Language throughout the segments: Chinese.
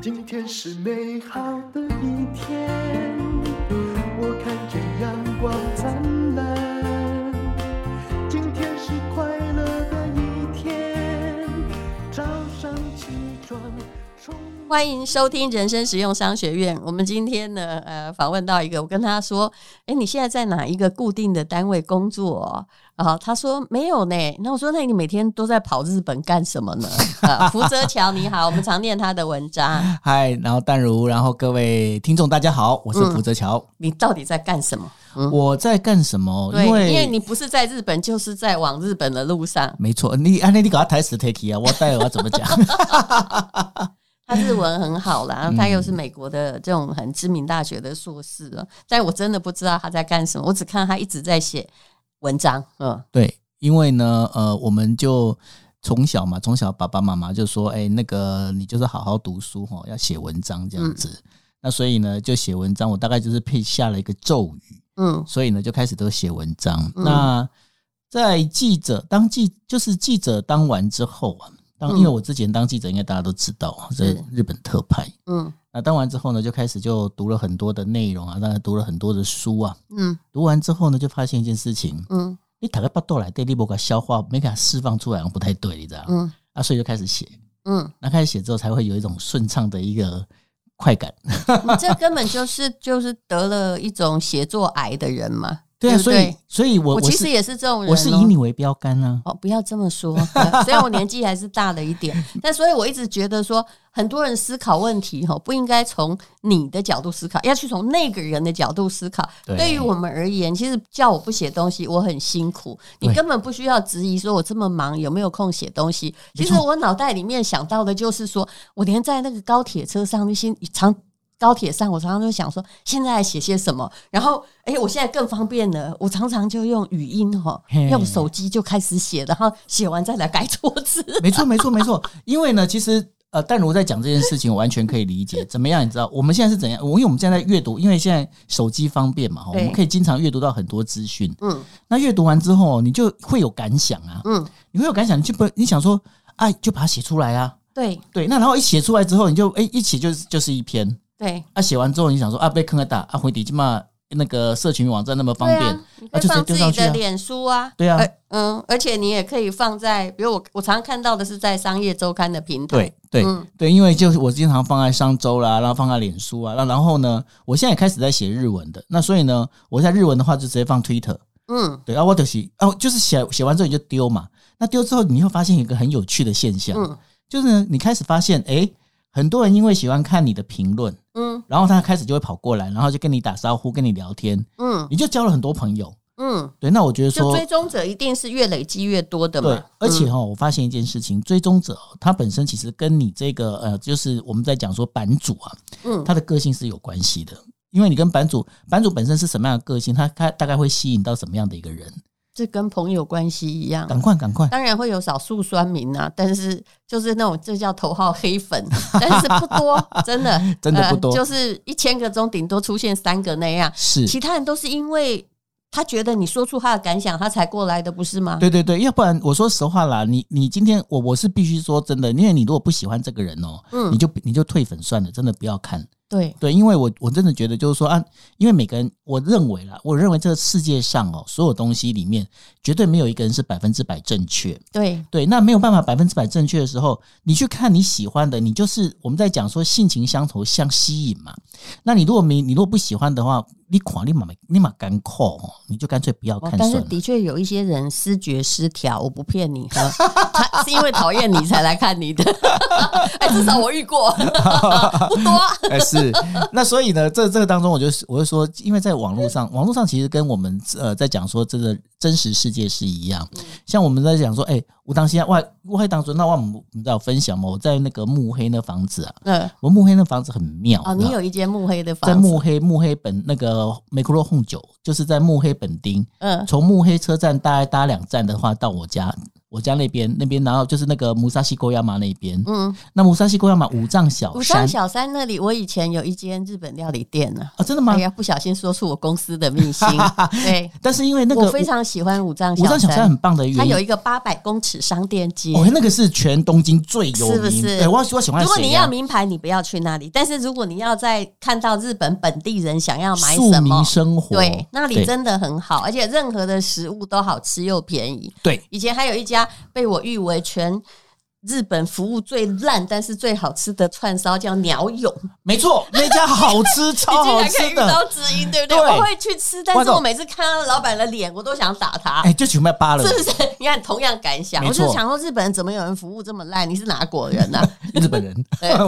今天是美好的一天，欢迎收听人生实用商学院。我们今天呢，呃，访问到一个，我跟他说：“哎，你现在在哪一个固定的单位工作哦？”啊，他说没有呢。那我说，那你每天都在跑日本干什么呢？啊，福泽桥你好，我们常念他的文章。嗨，然后淡如，然后各位听众大家好，我是福泽桥。嗯，你到底在干什么？嗯，我在干什么？对，因为因为你不是在日本，就是在往日本的路上。没错，你啊，那你搞他台词 take 啊，我待会我要怎么讲？他日文很好啦，他又是美国的这种很知名大学的硕士了，但我真的不知道他在干什么，我只看他一直在写文章。嗯，对，因为呢，呃，我们就从小嘛，从小爸爸妈妈就说，哎，那个你就是好好读书哈，要写文章这样子。嗯、那所以呢，就写文章，我大概就是配下了一个咒语，嗯，所以呢，就开始都写文章。嗯、那在记者当记，就是记者当完之后啊。当因为我之前当记者，应该大家都知道，在日本特派。嗯，那当完之后呢，就开始就读了很多的内容啊，当然读了很多的书啊。嗯，读完之后呢，就发现一件事情。嗯，你打开巴豆来，对你没给消化，没给它释放出来，不太对，你知道？嗯，啊，所以就开始写。嗯，那开始写之后，才会有一种顺畅的一个快感。你 这根本就是就是得了一种写作癌的人嘛。对啊，所以所以我，我其实也是这种人，我是以你为标杆啊。哦，不要这么说，虽然我年纪还是大了一点，但所以我一直觉得说，很多人思考问题哈，不应该从你的角度思考，要去从那个人的角度思考。对于我们而言，其实叫我不写东西，我很辛苦。你根本不需要质疑，说我这么忙有没有空写东西。其实我脑袋里面想到的就是说，我连在那个高铁车上那些长。高铁上，我常常就想说，现在写些什么？然后，哎，我现在更方便了，我常常就用语音哈，用手机就开始写，然后写完再来改错字。没错，没错，没错。因为呢，其实呃，淡如在讲这件事情，我完全可以理解。怎么样？你知道我们现在是怎样？我因为我们现在在阅读，因为现在手机方便嘛，我们可以经常阅读到很多资讯。嗯，那阅读完之后，你就会有感想啊。嗯，你会有感想，你就不你想说，哎，就把它写出来啊。对对，那然后一写出来之后，你就哎一写就是就是一篇。对。啊，写完之后你想说啊，被坑了大啊，回底起码那个社群网站那么方便，啊，你可以放自己的脸书啊，对啊，嗯，而且你也可以放在，比如我我常常看到的是在商业周刊的平台，对对、嗯、对，因为就是我经常放在商周啦，然后放在脸书啊，那然后呢，我现在也开始在写日文的，那所以呢，我在日文的话就直接放 Twitter，嗯，对啊，我就是啊，就是写写完之后你就丢嘛，那丢之后你会发现一个很有趣的现象，嗯，就是呢，你开始发现，哎。很多人因为喜欢看你的评论，嗯，然后他开始就会跑过来，然后就跟你打招呼，跟你聊天，嗯，你就交了很多朋友，嗯，对。那我觉得说，追踪者一定是越累积越多的嘛。对，而且哈，我发现一件事情，追踪者他本身其实跟你这个呃，就是我们在讲说版主啊，嗯，他的个性是有关系的，因为你跟版主，版主本身是什么样的个性，他他大概会吸引到什么样的一个人。是跟朋友关系一样，赶快赶快！当然会有少数酸民啊，但是就是那种这叫头号黑粉，但是不多，真的。真的不多，呃、就是一千个中顶多出现三个那样，是。其他人都是因为他觉得你说出他的感想，他才过来的，不是吗？对对对，要不然我说实话啦，你你今天我我是必须说真的，因为你如果不喜欢这个人哦，嗯，你就你就退粉算了，真的不要看。对对，因为我我真的觉得就是说啊，因为每个人，我认为啦，我认为这个世界上哦，所有东西里面绝对没有一个人是百分之百正确。对对，那没有办法百分之百正确的时候，你去看你喜欢的，你就是我们在讲说性情相投相吸引嘛。那你如果没你如果不喜欢的话。你狂立马立马干扣哦，你就干脆不要看。但是的确有一些人思觉失调，我不骗你，他是因为讨厌你才来看你的。哎，至少我遇过，不多。哎，是那所以呢，这这个当中，我就我就说，因为在网络上，网络上其实跟我们呃在讲说这个真实世界是一样。像我们在讲说，哎，我当时外我当时那我们你知道分享吗？我在那个慕黑那房子啊，嗯，我慕黑那房子很妙哦。你有一间慕黑的房子，在慕黑慕黑本那个。梅库洛红酒就是在慕黑本町，嗯，从慕黑车站大概搭两站的话，到我家，我家那边那边，然后就是那个木萨西沟亚马那边，嗯，那木萨西沟亚马五藏小山，五藏小山那里，我以前有一间日本料理店呢，啊，真的吗？哎呀，不小心说出我公司的秘辛，对，但是因为那个我非常喜欢五藏小山，五藏小山很棒的原因，它有一个八百公尺商店街。哦，那个是全东京最有名，是不是？对，我我喜欢。如果你要名牌，你不要去那里。但是如果你要在看到日本本地人想要买什么，生活对，那里真的很好，而且任何的食物都好吃又便宜。对，以前还有一家被我誉为全。日本服务最烂，但是最好吃的串烧叫鸟永，没错，那家好吃，超好吃的。遇到知音，对不对？对我会去吃，但是我每次看到老板的脸，我都想打他。哎，就全部扒了，是不是？你看，同样感想，我就想说，日本人怎么有人服务这么烂？你是哪国人呢？日本人，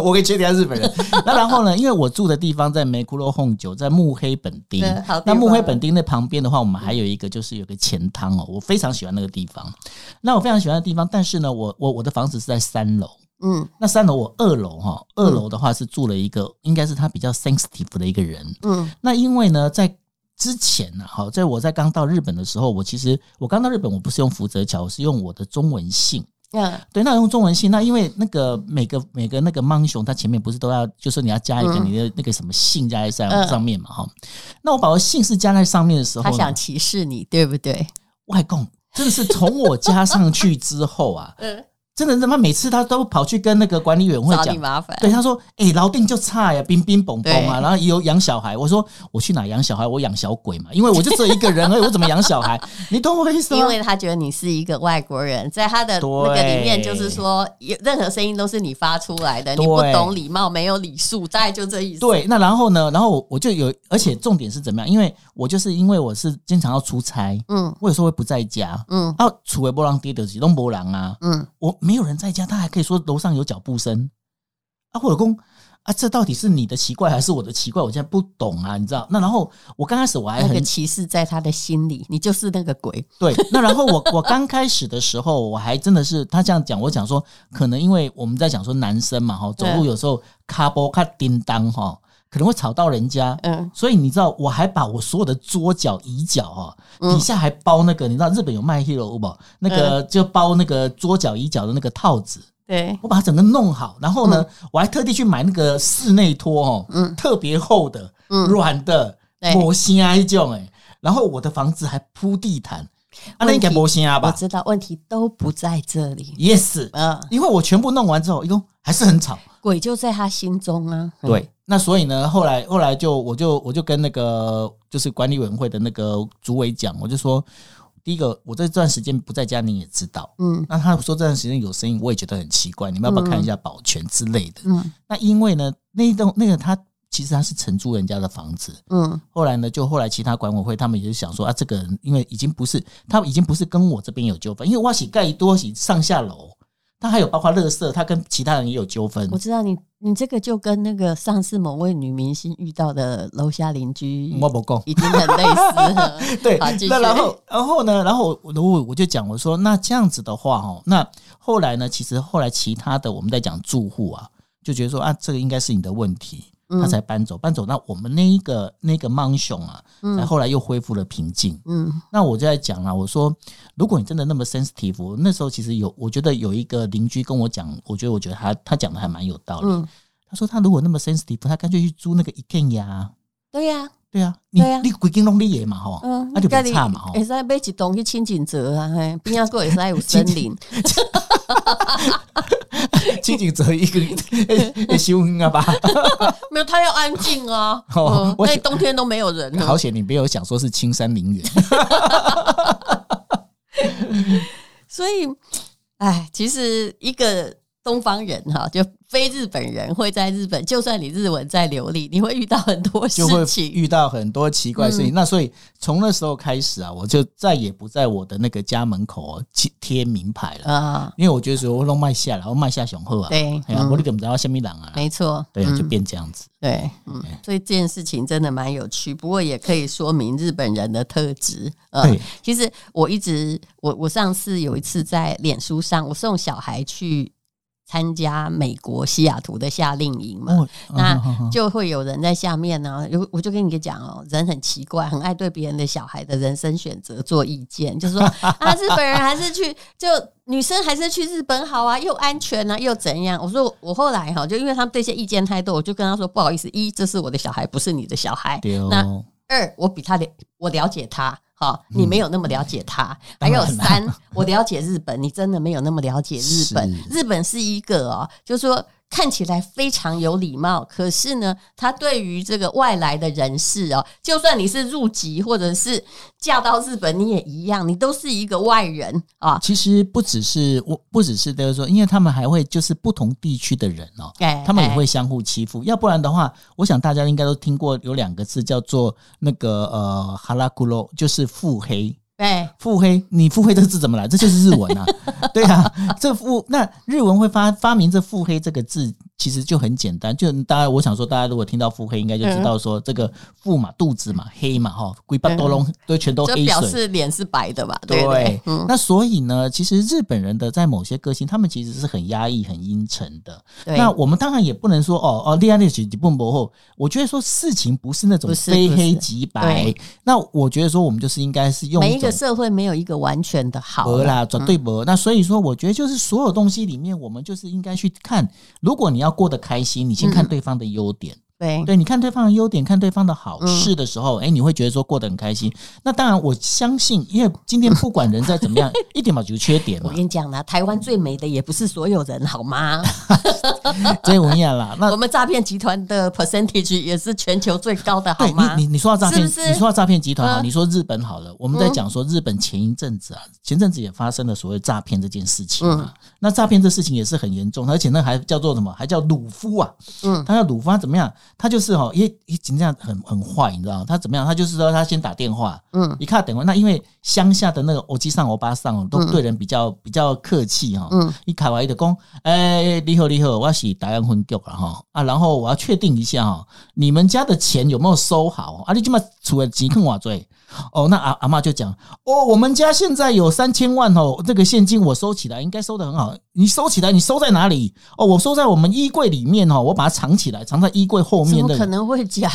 我可以确定他日本人。那然后呢？因为我住的地方在梅库洛红酒，在目黑本町。那目黑本町那旁边的话，我们还有一个就是有个钱汤哦，我非常喜欢那个地方。那我非常喜欢的地方，但是呢，我我我的房子。是在三楼，嗯，那三楼我二楼哈，二楼的话是住了一个，嗯、应该是他比较 sensitive 的一个人，嗯，那因为呢，在之前呢，哈，在我在刚到日本的时候，我其实我刚到日本，我不是用福泽桥，我是用我的中文姓，嗯，对，那用中文姓，那因为那个每个每个那个芒熊，它前面不是都要，就是你要加一个你的那个什么姓加在上上面嘛，哈、嗯，那我把我姓氏加在上面的时候，他想歧视你，对不对？外公真的是从我加上去之后啊，嗯。真的，他妈每次他都跑去跟那个管理委员会讲麻烦。对，他说：“哎、欸，老定就差呀，冰冰蹦蹦啊，然后也有养小孩。”我说：“我去哪养小孩？我养小鬼嘛，因为我就只有一个人而已，我怎么养小孩？你懂我意思吗？”因为他觉得你是一个外国人，在他的那个里面，就是说，任何声音都是你发出来的，你不懂礼貌，没有礼数，大概就这意思。对，那然后呢？然后我就有，而且重点是怎么样？因为我就是因为我是经常要出差，嗯，我有时候会不在家，嗯，啊，除了波浪跌的几栋波浪啊，嗯，我没有人在家，他还。可以说楼上有脚步声啊，或者公啊，这到底是你的奇怪还是我的奇怪？我现在不懂啊，你知道？那然后我刚开始我还很歧视，在他的心里，你就是那个鬼。对，那然后我我刚开始的时候，我还真的是他这样讲，我讲说，可能因为我们在讲说男生嘛，哈，走路有时候卡波卡叮当哈，可能会吵到人家，嗯，所以你知道，我还把我所有的桌脚椅脚哈，底下还包那个，你知道日本有卖 Hero 不？那个就包那个桌脚椅脚的那个套子。对，我把它整个弄好，然后呢，嗯、我还特地去买那个室内拖哦，嗯，特别厚的，嗯，软的，磨心啊一种哎，然后我的房子还铺地毯，啊，那应该磨心啊吧？我知道问题都不在这里，yes，嗯，因为我全部弄完之后，哟，还是很吵，鬼就在他心中啊。嗯、对，那所以呢，后来后来就我就我就跟那个就是管理委员会的那个主委讲，我就说。第一个，我这段时间不在家，你也知道，嗯，那他说这段时间有声音，我也觉得很奇怪，你们要不要看一下保全之类的？嗯，那因为呢，那一栋那个他其实他是承租人家的房子，嗯，后来呢，就后来其他管委会他们也是想说啊，这个人因为已经不是他已经不是跟我这边有纠纷，因为挖起盖多起上下楼。他还有包括垃圾，他跟其他人也有纠纷。我知道你，你这个就跟那个上次某位女明星遇到的楼下邻居，我不共，已经很类似。对，那然后，然后呢？然后我我我就讲，我说那这样子的话，哦，那后来呢？其实后来其他的我们在讲住户啊，就觉得说啊，这个应该是你的问题。他才搬走，搬走，那我们那一个那个芒熊啊，才后来又恢复了平静。嗯，那我就在讲了，我说，如果你真的那么 sensitive，那时候其实有，我觉得有一个邻居跟我讲，我觉得我觉得他他讲的还蛮有道理。嗯，他说他如果那么 sensitive，他干脆去租那个一片呀。对呀，对啊，你你规间拢你的嘛吼，那就不差嘛吼。会使买一栋去清景泽啊，嘿边啊过会使有森林。清景泽一个修啊吧，没有，他要安静啊。哦，那冬天都没有人。好险你没有想说是青山陵园。所以，哎，其实一个东方人哈，就。非日本人会在日本，就算你日文再流利，你会遇到很多事情，就会遇到很多奇怪事情。嗯、那所以从那时候开始啊，我就再也不在我的那个家门口贴贴名牌了啊，因为我觉得说我都卖下了，我卖下雄厚啊，对，哎呀，我你怎么知道下面人啊？没错，对，就变这样子。对，嗯，所以这件事情真的蛮有趣，不过也可以说明日本人的特质。呃，对其实我一直，我我上次有一次在脸书上，我送小孩去。参加美国西雅图的夏令营嘛，哦、那就会有人在下面呢。有我就跟你讲哦，人很奇怪，很爱对别人的小孩的人生选择做意见，就是说 啊，日本人还是去，就女生还是去日本好啊，又安全啊，又怎样？我说我后来哈，就因为他们这些意见太多，我就跟他说不好意思，一这是我的小孩，不是你的小孩。哦、那二我比他了，我了解他。哈，你没有那么了解他。还有三，我了解日本，你真的没有那么了解日本。日本是一个哦，就是说。看起来非常有礼貌，可是呢，他对于这个外来的人士哦，就算你是入籍或者是嫁到日本，你也一样，你都是一个外人啊。其实不只是我，不只是就是说，因为他们还会就是不同地区的人哦，他们也会相互欺负。要不然的话，我想大家应该都听过有两个字叫做那个呃哈拉古罗，就是腹黑。对，腹黑，你腹黑这个字怎么来？这就是日文啊，对啊，这腹那日文会发发明这腹黑这个字。其实就很简单，就大家我想说，大家如果听到腹黑，应该就知道说这个腹嘛，肚子嘛，黑嘛，哈，龟巴多隆都全都黑水，表示脸是白的吧？对，那所以呢，其实日本人的在某些个性，他们其实是很压抑、很阴沉的。对那我们当然也不能说哦哦，恋爱历史你不薄厚。我觉得说事情不是那种非黑即白。那我觉得说我们就是应该是用每一个社会没有一个完全的好啦，绝对不。那所以说，我觉得就是所有东西里面，我们就是应该去看，如果你要。过得开心，你先看对方的优点。嗯对，对，你看对方的优点，看对方的好事的时候，哎、嗯，你会觉得说过得很开心。那当然，我相信，因为今天不管人再怎么样，一点嘛就是缺点嘛。我跟你讲啦，台湾最美的也不是所有人，好吗？所以我跟你讲啦，那我们诈骗集团的 percentage 也是全球最高的，好吗？你你你说到诈骗，是是你说到诈骗集团好，嗯、你说日本好了，我们在讲说日本前一阵子啊，前阵子也发生了所谓诈骗这件事情啊。嗯、那诈骗这事情也是很严重，而且那还叫做什么？还叫鲁夫啊？嗯，他叫鲁夫，他怎么样？他就是哈，因为一这样很很坏，你知道吗？他怎么样？他就是说，他先打电话，嗯，一看等会，那因为乡下的那个欧基上、欧巴上都对人比较、嗯、比较客气哈，嗯，一卡完一的工，哎，你好，你好，我要洗台湾分局了哈啊，然后我要确定一下哈，你们家的钱有没有收好啊？你这么除了钱坑我追。哦，那阿阿嬷就讲，哦，我们家现在有三千万哦，这个现金我收起来，应该收的很好。你收起来，你收在哪里？哦，我收在我们衣柜里面哦，我把它藏起来，藏在衣柜后面的。可能会讲？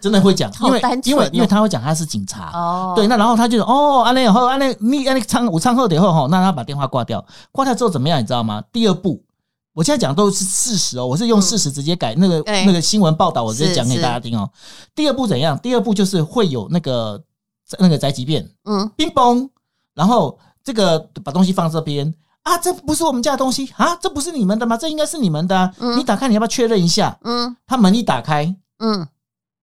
真的会讲，因为因为因为他会讲他是警察哦。对，那然后他就说，哦，安内后安内你安内仓我唱后点后哈，那他把电话挂掉，挂掉之后怎么样？你知道吗？第二步，我现在讲都是事实哦，我是用事实直接改那个那个新闻报道，我直接讲给大家听哦。第二步怎样？第二步就是会有那个。那个宅急便，嗯，冰崩，然后这个把东西放这边啊，这不是我们家的东西啊，这不是你们的吗？这应该是你们的，啊，嗯，你打开，你要不要确认一下？嗯，他门一打开，嗯，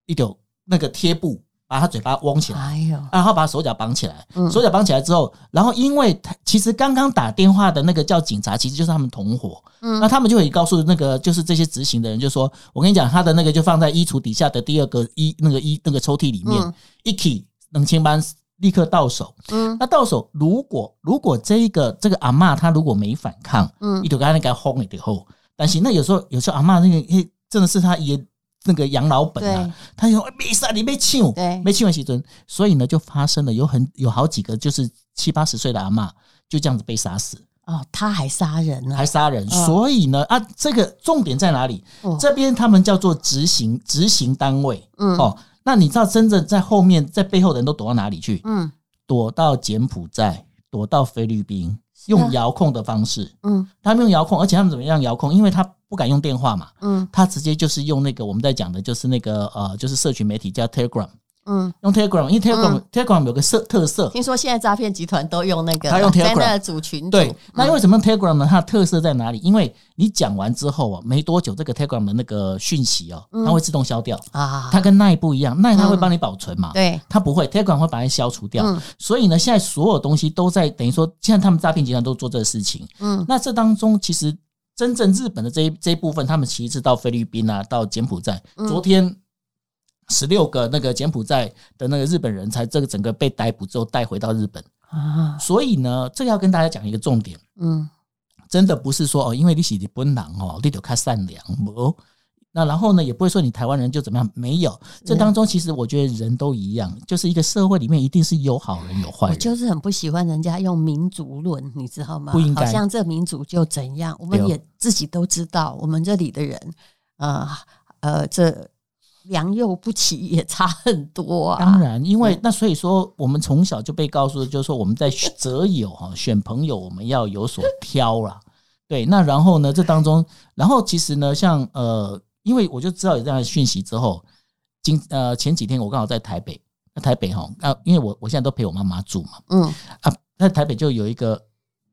一丢那个贴布把他嘴巴封起来，哎呦，然后把手脚绑起来，嗯，手脚绑起来之后，然后因为他其实刚刚打电话的那个叫警察，其实就是他们同伙，嗯，那他们就会告诉那个就是这些执行的人，就说我跟你讲，他的那个就放在衣橱底下的第二个衣那个衣那个抽屉里面，一起。冷清班立刻到手，嗯，那到手如果如果这一个这个阿嬷她如果没反抗，嗯，你就刚才那个轰了以后，但是那有时候有时候阿嬷那个嘿真的是她也那个养老本啊，他说没事，你没抢，对，没抢完时阵，所以呢就发生了有很有好几个就是七八十岁的阿嬷就这样子被杀死。哦，他还杀人呢，还杀人，所以呢啊这个重点在哪里？这边他们叫做执行执行单位，嗯。哦。那你知道真正在后面在背后的人都躲到哪里去？嗯，躲到柬埔寨，躲到菲律宾，用遥控的方式。嗯，他们用遥控，而且他们怎么样遥控？因为他不敢用电话嘛。嗯，他直接就是用那个我们在讲的，就是那个呃，就是社群媒体叫 Telegram。嗯，用 Telegram，因为 Telegram Telegram 有个特特色。听说现在诈骗集团都用那个，他用 Telegram 的组群。对，那为什么 Telegram 呢？它的特色在哪里？因为你讲完之后啊，没多久这个 Telegram 的那个讯息哦，它会自动消掉啊。它跟 Line 不一样，Line 它会帮你保存嘛？对，它不会，Telegram 会把它消除掉。所以呢，现在所有东西都在等于说，现在他们诈骗集团都做这个事情。嗯，那这当中其实真正日本的这一这一部分，他们其实是到菲律宾啊，到柬埔寨。昨天。十六个那个柬埔寨的那个日本人才，这个整个被逮捕之后带回到日本啊，所以呢，这个要跟大家讲一个重点，嗯，真的不是说哦，因为你是日本人哦，你就看善良哦，那然后呢，也不会说你台湾人就怎么样，没有，这当中其实我觉得人都一样，就是一个社会里面一定是有好人有坏人。我就是很不喜欢人家用民族论，你知道吗？不应该，好像这民族就怎样，我们也自己都知道，我们这里的人，呃呃，这。良莠不齐也差很多啊！当然，因为那所以说，我们从小就被告诉，就是说我们在择友哈，选朋友我们要有所挑啦。对，那然后呢，这当中，然后其实呢，像呃，因为我就知道有这样的讯息之后，今呃前几天我刚好在台北。那台北哈啊，因为我我现在都陪我妈妈住嘛，嗯啊，在台北就有一个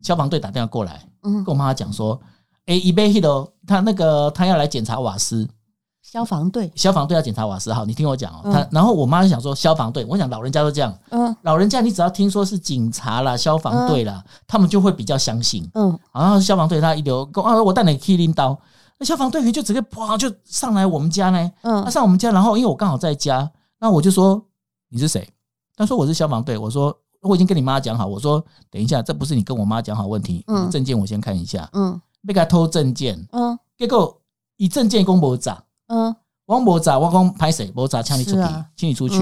消防队打电话过来，嗯，跟我妈妈讲说，哎，一杯 hit 他那个他要来检查瓦斯。消防队，消防队要检查瓦斯，好，你听我讲哦。他，然后我妈就想说消防队，我想老人家都这样，嗯，老人家你只要听说是警察啦、消防队啦，他们就会比较相信，嗯。然后消防队他一留，啊，我带你去拎刀，那消防队员就直接啪就上来我们家呢，嗯，他上我们家，然后因为我刚好在家，那我就说你是谁？他说我是消防队，我说我已经跟你妈讲好，我说等一下，这不是你跟我妈讲好问题，嗯，证件我先看一下，嗯，被他偷证件，嗯，结果以证件公布长。嗯，王博仔，我讲拍谁？博仔，请你出去，请你出去。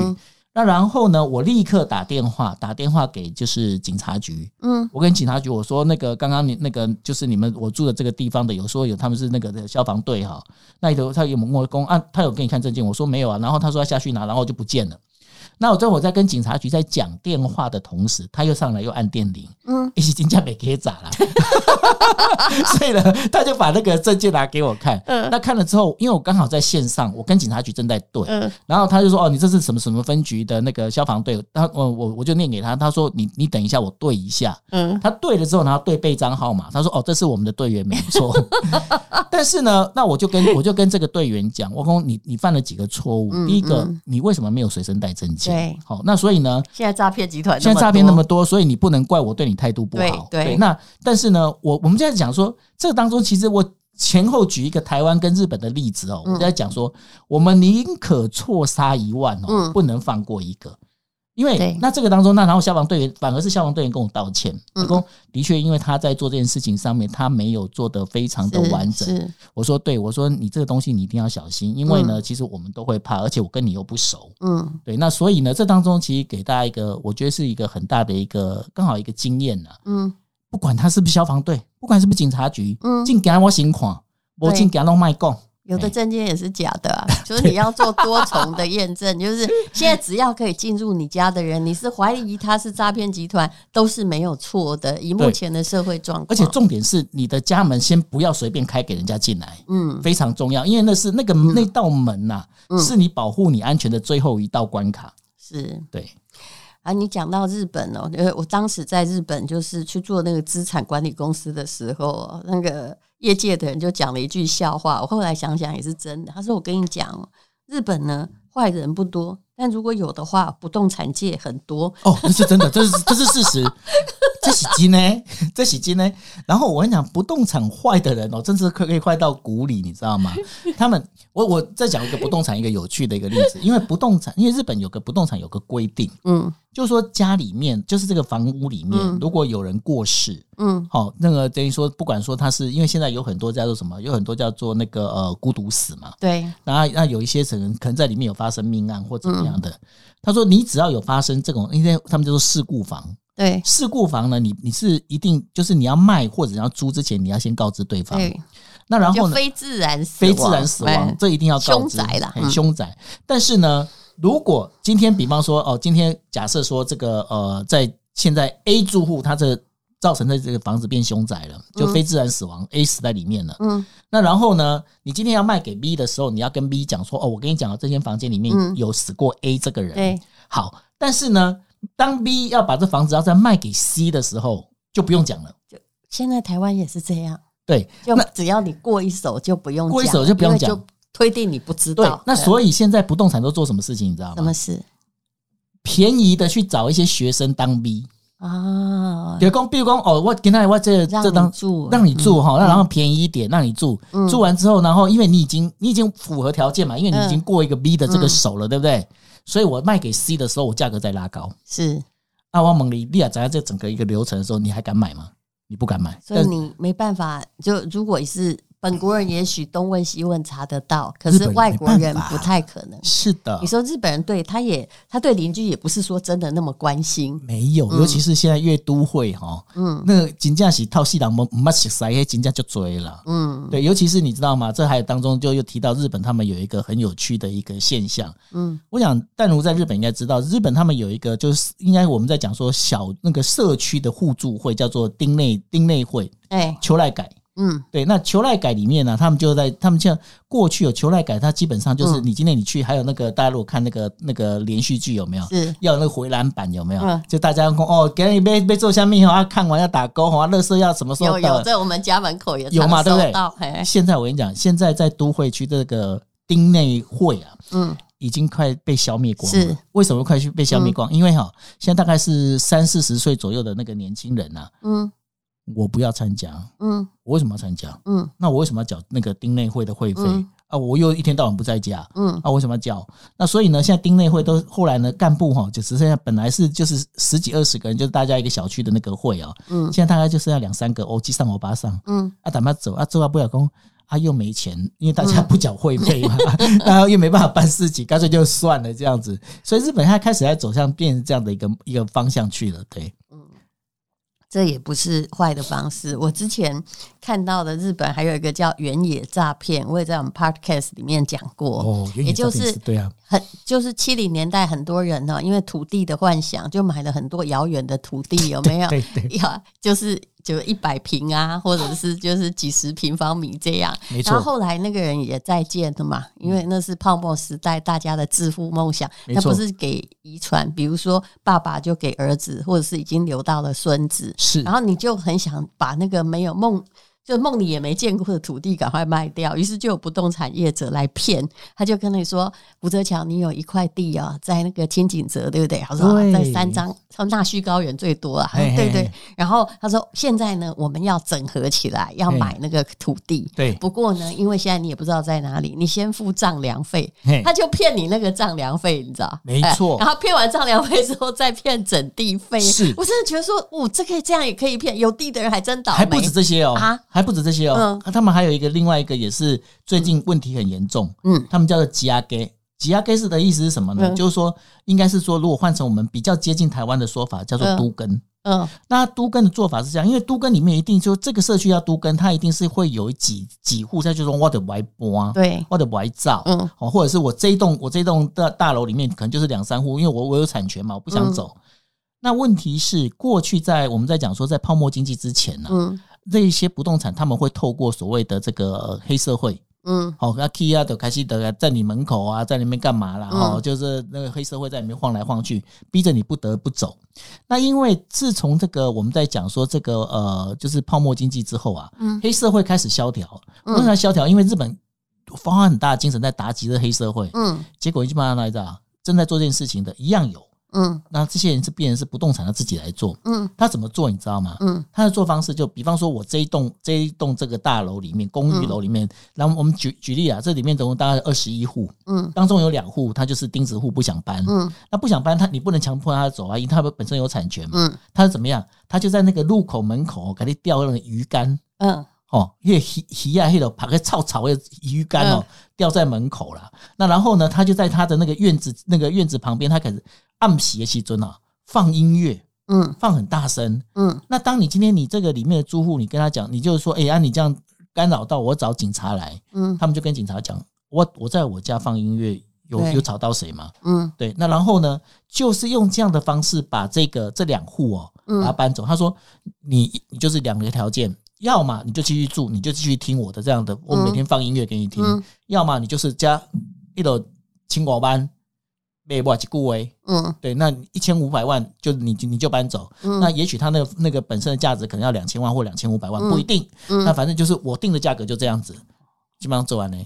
那然后呢，我立刻打电话，打电话给就是警察局。嗯，我跟警察局我说，那个刚刚你那个就是你们我住的这个地方的，有说有他们是那个的消防队哈。那里头他有问我公啊，他有给你看证件，我说没有啊。然后他说要下去拿，然后就不见了。那我在我在跟警察局在讲电话的同时，他又上来又按电铃，嗯，一起金价没给砸了，所以呢，他就把那个证件拿给我看，嗯，那看了之后，因为我刚好在线上，我跟警察局正在对，嗯，然后他就说，哦，你这是什么什么分局的那个消防队，他，我我我就念给他，他说，你你等一下，我对一下，嗯，他对了之后，然后对备章号码，他说，哦，这是我们的队员没错，但是呢，那我就跟我就跟这个队员讲，我说你你犯了几个错误，第一个，你为什么没有随身带证件？对，好，那所以呢？现在诈骗集团现在诈骗那么多，所以你不能怪我对你态度不好。对，对，那但是呢，我我们现在讲说，这个当中其实我前后举一个台湾跟日本的例子哦，我们在讲说，我们宁可错杀一万哦，不能放过一个。因为那这个当中，那然后消防队员反而是消防队员跟我道歉，说的确，因为他在做这件事情上面，他没有做得非常的完整。我说对，我说你这个东西你一定要小心，因为呢，其实我们都会怕，而且我跟你又不熟，嗯，对，那所以呢，这当中其实给大家一个，我觉得是一个很大的一个刚好一个经验呢，嗯，不管他是不是消防队，不管是不是警察局，嗯，尽给我行款，我尽给他弄卖供。有的证件也是假的啊，就是你要做多重的验证，就是现在只要可以进入你家的人，你是怀疑他是诈骗集团，都是没有错的。以目前的社会状况，而且重点是你的家门先不要随便开给人家进来，嗯，非常重要，因为那是那个那道门呐，是你保护你安全的最后一道关卡。是对啊，你讲到日本哦，因为我当时在日本就是去做那个资产管理公司的时候，那个。业界的人就讲了一句笑话，我后来想想也是真的。他说：“我跟你讲，日本呢坏人不多，但如果有的话，不动产界很多。”哦，这是真的，这是这是事实。这是金呢，这是金呢。然后我跟你讲，不动产坏的人哦，真是可可以坏到骨里，你知道吗？他们，我我再讲一个不动产一个有趣的一个例子，因为不动产，因为日本有个不动产有个规定，嗯。就是说家里面，就是这个房屋里面，如果有人过世，嗯，好，那个等于说，不管说他是因为现在有很多叫做什么，有很多叫做那个呃孤独死嘛，对，然后那有一些可能可能在里面有发生命案或怎么样的，他说你只要有发生这种，因为他们叫做事故房，对，事故房呢，你你是一定就是你要卖或者要租之前，你要先告知对方，那然后呢，非自然死亡，非自然死亡，这一定要告知，凶宅了，很凶宅，但是呢。如果今天，比方说，哦，今天假设说这个，呃，在现在 A 住户他这造成的这个房子变凶宅了，就非自然死亡，A 死在里面了。嗯，那然后呢，你今天要卖给 B 的时候，你要跟 B 讲说，哦，我跟你讲，这间房间里面有死过 A 这个人。对，好，但是呢，当 B 要把这房子要再卖给 C 的时候，就不用讲了。就现在台湾也是这样。对，就只要你过一手就不用讲，过一手就不用讲。推定你不知道，那所以现在不动产都做什么事情，你知道吗？什么事？便宜的去找一些学生当 B 啊，比如讲，比如讲，哦，我给他我这这当住，让你住哈，那然后便宜一点，让你住，住完之后，然后因为你已经你已经符合条件嘛，因为你已经过一个 B 的这个手了，对不对？所以我卖给 C 的时候，我价格再拉高。是，阿王蒙利利亚在这整个一个流程的时候，你还敢买吗？你不敢买，所以你没办法。就如果是。本国人也许东问西问查得到，可是外国人不太可能。是的，你说日本人对他也，他对邻居也不是说真的那么关心。没有，尤其是现在越都会哈，嗯，那个金价是套系统，没没洗塞，金价就追了。嗯，对，尤其是你知道吗？这还有当中就又提到日本，他们有一个很有趣的一个现象。嗯，我想淡如在日本应该知道，日本他们有一个就是应该我们在讲说小那个社区的互助会，叫做町内町内会。哎，秋来改。嗯，对。那求赖改里面呢，他们就在他们像过去有求赖改，它基本上就是你今天你去，还有那个大家如果看那个那个连续剧有没有？是要有那个回蓝版有没有？就大家说哦，给你被被做下面啊，看完要打勾啊，乐色要什么时候有有在我们家门口也有嘛？对不对？嘿现在我跟你讲，现在在都会区这个丁内会啊，嗯。已经快被消灭光了。是为什么快去被消灭光？嗯、因为哈，现在大概是三四十岁左右的那个年轻人呐、啊。嗯，我不要参加。嗯，我为什么要参加？嗯，那我为什么要缴那个丁内会的会费、嗯、啊？我又一天到晚不在家。嗯，啊，我为什么要缴？那所以呢，现在丁内会都后来呢，干部哈就只剩下本来是就是十几二十个人，就是大家一个小区的那个会啊。嗯，现在大概就剩下两三个，欧吉桑欧巴上。嗯，啊，打嘛走啊，走啊不了工。他、啊、又没钱，因为大家不缴会费嘛，嗯、然后又没办法办事情，干脆就算了这样子。所以日本现在开始在走向变成这样的一个一个方向去了。对，嗯，这也不是坏的方式。我之前看到的日本还有一个叫原野诈骗，我也在我们 podcast 里面讲过。哦，原野诈骗是，也就是对啊，很就是七零年代很多人呢，因为土地的幻想，就买了很多遥远的土地，有没有？对对，对，呀，就是。就一百平啊，或者是就是几十平方米这样。没错。然后后来那个人也再见的嘛，因为那是泡沫时代，大家的致富梦想，那不是给遗传，比如说爸爸就给儿子，或者是已经留到了孙子。是。然后你就很想把那个没有梦。就梦里也没见过的土地赶快卖掉，于是就有不动产业者来骗，他就跟你说：“吴泽桥，你有一块地啊，在那个千景泽，对不对？”他说：“对在三张，他说纳须高原最多啊。嘿嘿”对对。然后他说：“现在呢，我们要整合起来，要买那个土地。对，不过呢，因为现在你也不知道在哪里，你先付丈量费。他就骗你那个丈量费，你知道？没错。然后骗完丈量费之后，再骗整地费。是我真的觉得说，哦，这可以这样也可以骗，有地的人还真倒霉。还不止这些哦啊。还不止这些哦，嗯、他们还有一个另外一个也是最近问题很严重，嗯，他们叫做吉亚给，吉亚给是的意思是什么呢？嗯、就是说，应该是说，如果换成我们比较接近台湾的说法，叫做都根，嗯，那都根的做法是这样，因为都根里面一定就这个社区要都根，它一定是会有几几户在就说我的外搬，对，我的外造，嗯，哦，或者是我这一栋我这一栋的大楼里面可能就是两三户，因为我我有产权嘛，我不想走。嗯、那问题是过去在我们在讲说在泡沫经济之前呢。这一些不动产，他们会透过所谓的这个黑社会，嗯，好，那 K 啊，都开始的在你门口啊，在里面干嘛啦？哦，就是那个黑社会在里面晃来晃去，逼着你不得不走。那因为自从这个我们在讲说这个呃，就是泡沫经济之后啊，嗯，黑社会开始萧条，为什么萧条？因为日本花很大的精神在打击这黑社会，嗯，结果基本上来着，正在做这件事情的一样有。嗯，那这些人是变成是不动产，他自己来做。嗯，他怎么做你知道吗？嗯，他的做方式就比方说，我这一栋这一栋这个大楼里面，公寓楼里面，然后我们举举例啊，这里面总共大概二十一户。嗯，当中有两户他就是钉子户，不想搬。嗯，那不想搬，他你不能强迫他走啊，因为他本身有产权嘛。嗯，他是怎么样？他就在那个路口门口给你吊那个鱼竿。嗯，哦，因为鱼鱼啊，那种爬个草草的鱼竿哦，吊在门口了。那然后呢，他就在他的那个院子那个院子旁边，他开始。暗洗的时阵啊，放音乐，嗯，放很大声，嗯。那当你今天你这个里面的租户，你跟他讲，你就是说，哎、欸、呀，啊、你这样干扰到我，找警察来，嗯。他们就跟警察讲，我我在我家放音乐，有有吵到谁吗？嗯，对。那然后呢，就是用这样的方式把这个这两户哦，把它搬走。嗯、他说，你你就是两个条件，要么你就继续住，你就继续听我的这样的，我每天放音乐给你听；嗯、要么你就是加一楼青果班。没不几顾威，嗯，对，那一千五百万就你你就搬走，嗯，那也许他那个那个本身的价值可能要两千万或两千五百万，不一定，嗯，那反正就是我定的价格就这样子，基本上做完了，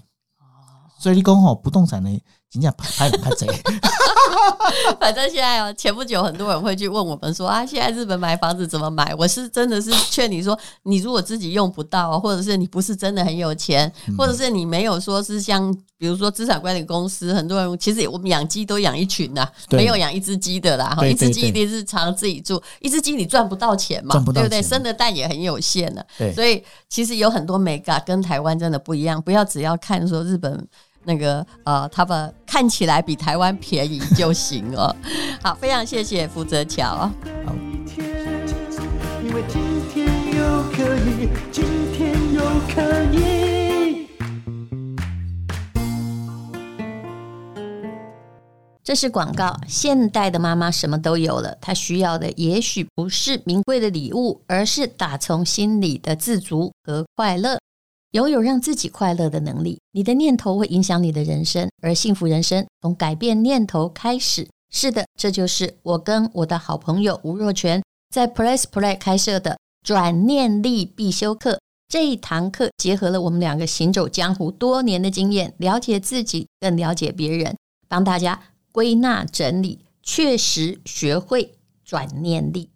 所以你讲吼不动产呢，真正拍拍贼。反正现在哦，前不久很多人会去问我们说啊，现在日本买房子怎么买？我是真的是劝你说，你如果自己用不到，或者是你不是真的很有钱，或者是你没有说是像比如说资产管理公司，很多人其实我们养鸡都养一群呐，没有养一只鸡的啦。哈，一只鸡一定是常自己住，一只鸡你赚不到钱嘛，对不对？生的蛋也很有限的，所以其实有很多美感跟台湾真的不一样，不要只要看说日本。那个呃，他们看起来比台湾便宜就行了。好，非常谢谢福泽桥。好。这是广告。现代的妈妈什么都有了，她需要的也许不是名贵的礼物，而是打从心里的自足和快乐。拥有让自己快乐的能力，你的念头会影响你的人生，而幸福人生从改变念头开始。是的，这就是我跟我的好朋友吴若权在 Press Play 开设的转念力必修课。这一堂课结合了我们两个行走江湖多年的经验，了解自己，更了解别人，帮大家。归纳整理，确实学会转念力。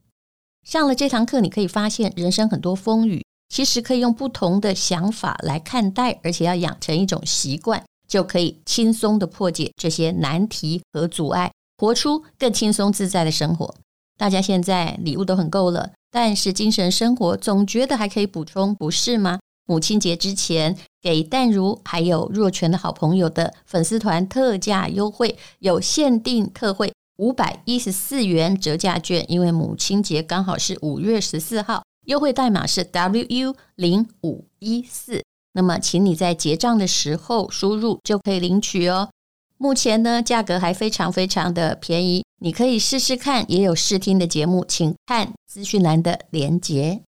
上了这堂课，你可以发现人生很多风雨，其实可以用不同的想法来看待，而且要养成一种习惯，就可以轻松的破解这些难题和阻碍，活出更轻松自在的生活。大家现在礼物都很够了，但是精神生活总觉得还可以补充，不是吗？母亲节之前，给淡如还有若泉的好朋友的粉丝团特价优惠，有限定特惠五百一十四元折价券，因为母亲节刚好是五月十四号，优惠代码是 WU 零五一四。那么，请你在结账的时候输入就可以领取哦。目前呢，价格还非常非常的便宜，你可以试试看，也有试听的节目，请看资讯栏的连接。